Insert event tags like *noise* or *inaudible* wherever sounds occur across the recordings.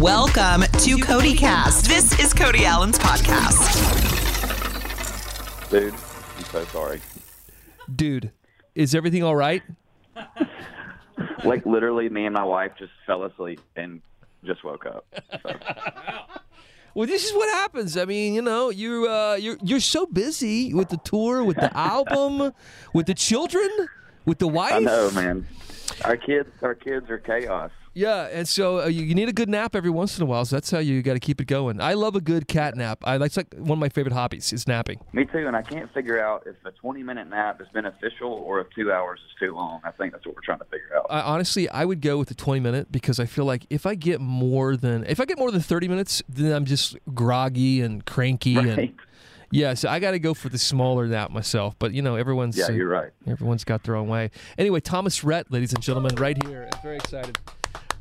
Welcome to Cody Cast. This is Cody Alan's podcast. Dude, I'm so sorry. Dude, is everything all right? *laughs* Like literally, me and my wife just fell asleep and just woke up. So, *laughs* Well, this is what happens. I mean, you know, you uh, you're you're so busy with the tour, with the album, with the children, with the wife. I know, man. Our kids, our kids are chaos. Yeah, and so uh, you, you need a good nap every once in a while. So that's how you got to keep it going. I love a good cat nap. I that's like one of my favorite hobbies is napping. Me too, and I can't figure out if a 20 minute nap is beneficial or if two hours is too long. I think that's what we're trying to figure out. I, honestly, I would go with the 20 minute because I feel like if I get more than if I get more than 30 minutes, then I'm just groggy and cranky and Right? yeah. So I got to go for the smaller nap myself. But you know, everyone's Yeah, uh, you're right. Everyone's got their own way. Anyway, Thomas Rhett, ladies and gentlemen, right here. I'm very excited.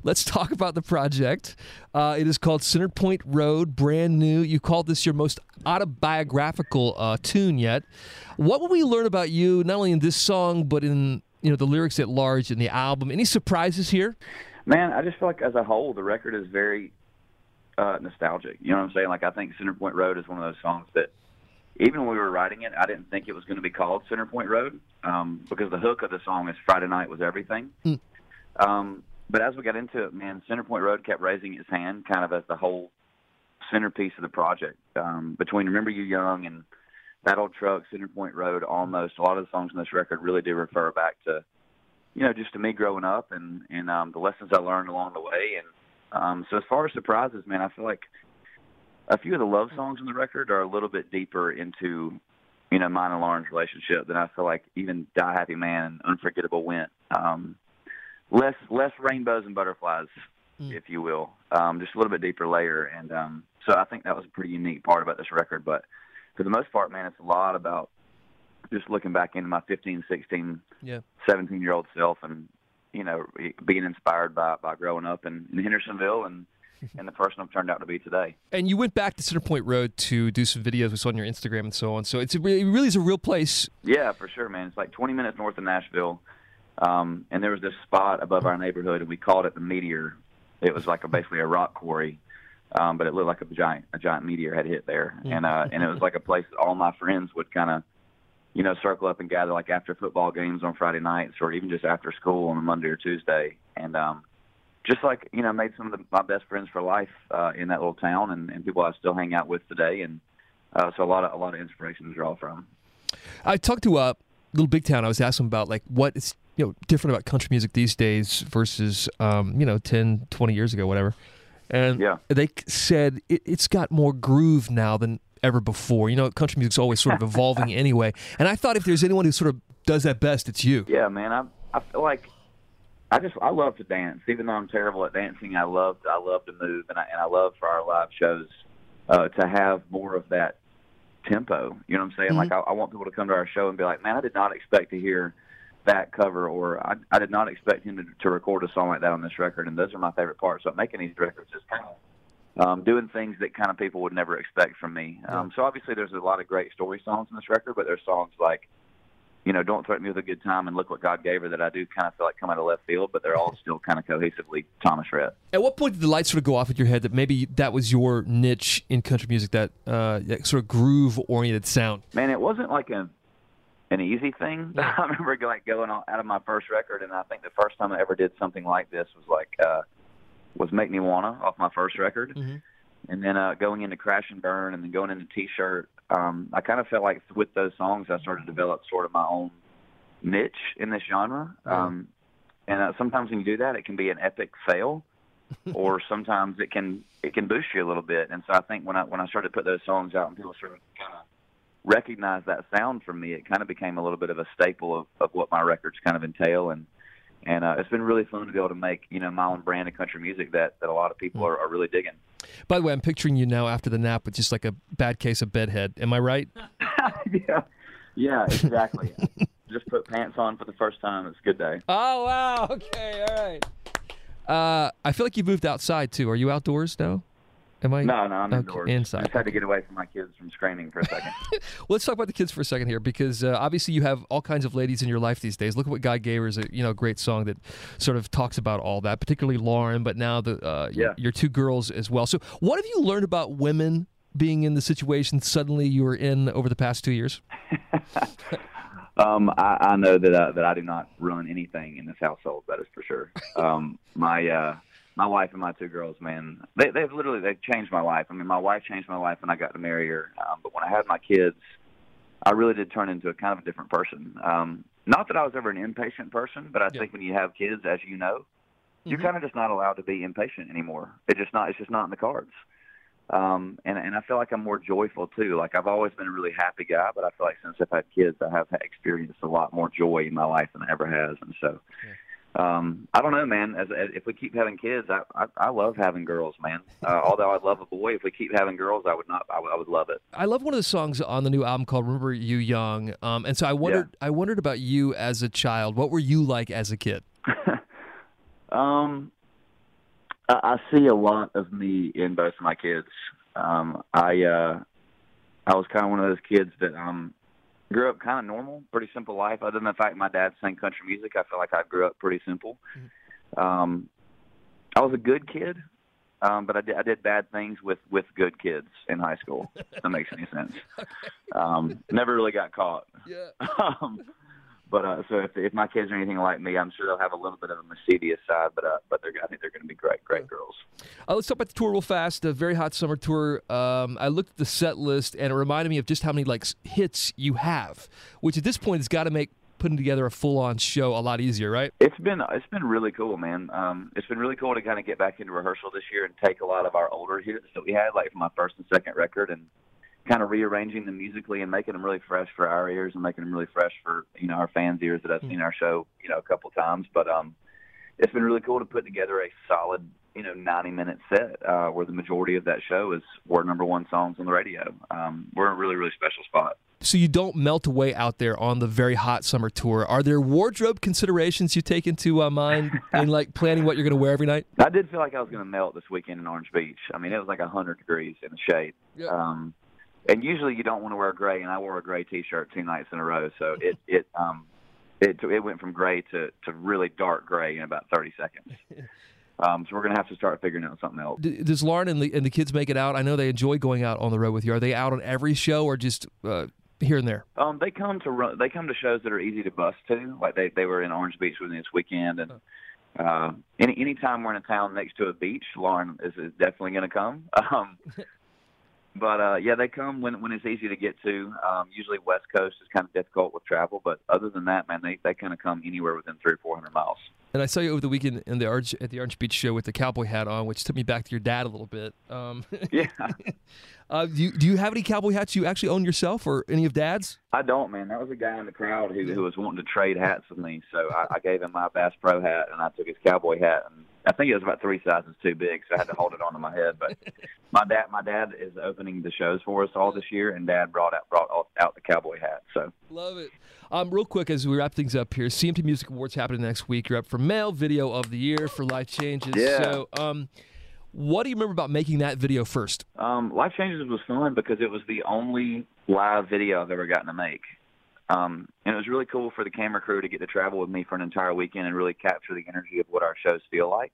Let's talk about the project. Uh, it is called Center Point Road, brand new. You called this your most autobiographical uh, tune yet. What will we learn about you, not only in this song, but in you know the lyrics at large in the album? Any surprises here? Man, I just feel like as a whole, the record is very uh, nostalgic. You know what I'm saying? Like I think Center Point Road is one of those songs that even when we were writing it, I didn't think it was going to be called Center Point Road um, because the hook of the song is Friday Night was everything. Mm. Um, but as we got into it, man, Center Point Road kept raising its hand, kind of as the whole centerpiece of the project. Um, between Remember You Young and That Old Truck, Center Point Road, almost a lot of the songs on this record really do refer back to you know, just to me growing up and and um, the lessons I learned along the way. And um, so as far as surprises, man, I feel like a few of the love songs on the record are a little bit deeper into you know mine and Lauren's relationship than I feel like even Die Happy Man and Unforgettable went. Um, less less rainbows and butterflies, Mm. if you will. Um, just a little bit deeper layer, and um, so I think that was a pretty unique part about this record. But for the most part, man, it's a lot about just looking back into my 15, 16 Yeah. 17 year old self and you know being inspired by by growing up in, in Hendersonville and *laughs* and the person I've turned out to be today. And you went back to Center Point Road to do some videos. We saw on your Instagram and so on. So it's a, it really is a real place. Yeah, for sure, man. It's like 20 minutes north of Nashville, um, and there was this spot above our neighborhood, and we called it the Meteor. It was like a, basically a rock quarry, um, but it looked like a giant a giant meteor had hit there, and uh, and it was like a place that all my friends would kind of. You know, circle up and gather like after football games on Friday nights, or even just after school on a Monday or Tuesday, and um, just like you know made some of the, my best friends for life uh, in that little town and, and people I still hang out with today and uh, so a lot of a lot of inspiration to draw from. I talked to uh, Little Big Town. I was asking about like what is you know different about country music these days versus um, you know 10, 20 years ago, whatever. And Yeah. they said it, it's got more groove now than ever before. You know, country music's always sort of *laughs* evolving anyway. And I thought if there's anyone who sort of does that best, it's you. Yeah, man, I I feel like I just I love to dance. Even though I'm terrible at dancing, I love I love to move and I and I love for our live shows uh, to have more of that tempo. You know what I'm saying? Like I, I want people to come to our show and be like, man, I did not expect to hear that cover, or I, I did not expect him to, to record a song like that on this record. And those are my favorite parts. So making these records is kind of um, doing things that kind of people would never expect from me. Um, so obviously, there's a lot of great story songs in this record, but there's songs like, you know, "Don't Threaten Me with a Good Time" and "Look What God Gave Her" that I do kind of feel like come out of left field, but they're all *laughs* still kind of cohesively Thomas Rhett. At what point did the lights sort of go off in your head that maybe that was your niche in country music, that, uh, that sort of groove oriented sound? Man, it wasn't like a an easy thing. *laughs* I remember like going out of my first record, and I think the first time I ever did something like this was like uh, was "Make Me Wanna" off my first record, Mhm. and then uh, going into "Crash and Burn" and then going into "T-Shirt." Um, I kind of felt like with those songs, I started to develop sort of my own niche in this genre. Um, and uh, sometimes when you do that, it can be an epic fail, *laughs* or sometimes it can it can boost you a little bit. And so I think when I when I started to put those songs out and people of kind of recognize that sound from me, it kind of became a little bit of a staple of, of what my records kind of entail. And and uh, it's been really fun to be able to make you know my own brand of country music that that a lot of people are, are really digging. By the way, I'm picturing you now after the nap with just like a bad case of bedhead. Am I right? *laughs* yeah, yeah, exactly. *laughs* Just put pants on for the first time. It's a good day. Oh wow. *laughs* Okay. All right. Uh, I feel like you moved outside too. Are you outdoors now? Am I? No, no, I'm Okay, indoors. inside. I just had to get away from my kids from screaming for a second. Well, *laughs* let's talk about the kids for a second here, because uh, obviously you have all kinds of ladies in your life these days. Look at what God gave her is a you know great song that sort of talks about all that, particularly Lauren, but now the uh, your, Yeah. your two girls as well. So, what have you learned about women being in the situation suddenly you were in over the past two years? *laughs* Um, I, I know that uh, that I do not run anything in this household. That is for sure. Um, my uh, my wife and my two girls, man, they, they've literally they've changed my life. I mean, my wife changed my life when I got to marry her. Um, but when I had my kids, I really did turn into a kind of a different person. Um, not that I was ever an impatient person, but I Yeah. think when you have kids, as you know, you're Mhm. kind of just not allowed to be impatient anymore. It's just not. It's just not in the cards. Um, and and I feel like I'm more joyful too. Like I've always been a really happy guy, but I feel like since I've had kids, I have experienced a lot more joy in my life than I ever has. And so, um, I don't know, man. As, as if we keep having kids, I I, I love having girls, man. Uh, although I love a boy, if we keep having girls, I would not. I would, I would love it. I love one of the songs on the new album called "Remember You Young," um, and so I wondered, I wondered about you as a child. What were you like as a kid? *laughs* Um, I, I see a lot of me in both of my kids. Um, I uh, I was kind of one of those kids that um grew up kind of normal, pretty simple life. Other than the fact my dad sang country music, I feel like I grew up pretty simple. Um, I was a good kid, um, but I did I did bad things with with good kids in high school. if that makes any sense. *laughs* Um, never really got caught. Yeah. *laughs* um, but uh, so if if my kids are anything like me, I'm sure they'll have a little bit of a mischievous side. But uh, but they're I think they're going to be great great girls. Uh, let's talk about the tour real fast. A very hot summer tour. Um, I looked at the set list and it reminded me of just how many like hits you have, which at this point has got to make putting together a full-on show a lot easier, right? It's been it's been really cool, man. Um, it's been really cool to kind of get back into rehearsal this year and take a lot of our older hits that we had, like from my first and second record, and kind of rearranging them musically and making them really fresh for our ears and making them really fresh for you know our fans' ears that have seen our show you know a couple times. But um, it's been really cool to put together a solid you know 90 minute set uh, where the majority of that show is were number one songs on the radio. Um, we're in a really really special spot. So you don't melt away out there on the very hot summer tour. Are there wardrobe considerations you take into uh, mind *laughs* in like planning what you're going to wear every night? I did feel like I was going to melt this weekend in Orange Beach. I mean, it was like 100 degrees in the shade. Yeah. Um, and usually you don't want to wear gray, and I wore a gray T-shirt two nights in a row, so it it um it it went from gray to to really dark gray in about 30 seconds. *laughs* Um, so we're going to have to start figuring out something else. D- does Lauren and the, and the kids make it out? I know they enjoy going out on the road with you. Are they out on every show or just uh, here and there? Um, they come to run. They come to shows that are easy to bus to. Like they they were in Orange Beach with me this weekend, and uh, any anytime we're in a town next to a beach, Lauren is, is definitely going to come. *laughs* Um, *laughs* but uh, yeah, they come when when it's easy to get to. Um, usually West Coast is kind of difficult with travel, but other than that, man, they they kind of come anywhere within three or four hundred miles. And I saw you over the weekend in the Orange, at the Orange Beach show with the cowboy hat on, which took me back to your dad a little bit. Um, *laughs* Yeah, *laughs* uh, do, you, do you have any cowboy hats you actually own yourself or any of dad's? I don't, man. That was a guy in the crowd who who was wanting to trade hats with me, so I, I gave him my Bass Pro hat, and I took his cowboy hat, and I think it was about three sizes too big, so I had to hold it onto my head. But *laughs* my dad, my dad is opening the shows for us all this year, and Dad brought out brought out the cowboy hat. So Love it. Um, real quick, as we wrap things up here, CMT Music Awards happening next week. You're up for Male Video of the Year for Life Changes. Yeah. So, um, what do you remember about making that video first? um, Life Changes was fun because it was the only live video I've ever gotten to make. Um, and it was really cool for the camera crew to get to travel with me for an entire weekend and really capture the energy of what our shows feel like.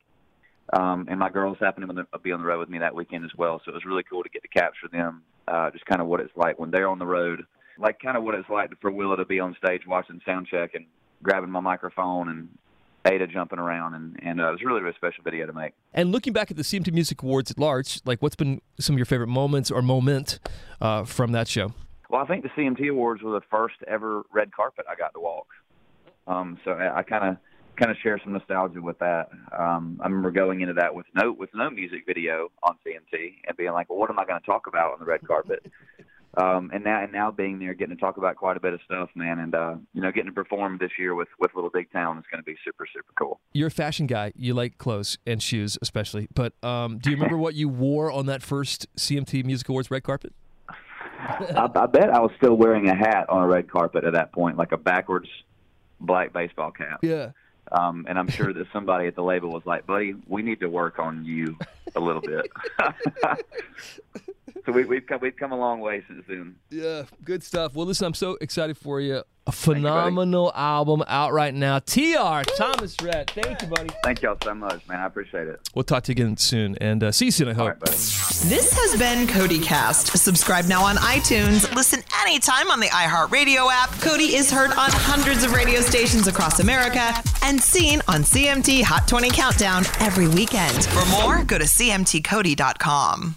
Um, and my girls happened to be on the road with me that weekend as well, so it was really cool to get to capture them, uh, just kind of what it's like when they're on the road, like kind of what it's like for Willa to be on stage watching sound check and grabbing my microphone and Ada jumping around, and, and uh, it was really, really special video to make. And looking back at the CMT Music Awards at large, like what's been some of your favorite moments or moment uh, from that show? Well, I think the CMT Awards were the first ever red carpet I got to walk. Um, so I kind of kind of share some nostalgia with that. Um, I remember going into that with no with no music video on CMT and being like, well, what am I going to talk about on the red carpet? *laughs* um, and now and now being there, getting to talk about quite a bit of stuff, man, and uh, you know, getting to perform this year with with Little Big Town is going to be super super cool. You're a fashion guy. You like clothes and shoes, especially. But um, do you remember *laughs* what you wore on that first CMT Music Awards red carpet? I, I bet I was still wearing a hat on a red carpet at that point, like a backwards black baseball cap. Yeah. Um, and I'm sure that somebody at the label was like, "Buddy, we need to work on you a little bit." *laughs* *laughs* so we, we've come we've come a long way since then. Yeah, good stuff. Well, listen, I'm so excited for you. A phenomenal album out right now. TR Thomas Rhett. Thank you, buddy. Thank y'all so much, man. I appreciate it. We'll talk to you again soon, and uh, see you soon. I hope. right, buddy. This has been Cody Cast. Subscribe now on iTunes. Listen anytime on the iHeartRadio app. Cody is heard on hundreds of radio stations across America and seen on CMT Hot 20 Countdown every weekend. For more, go to CMTCody.com.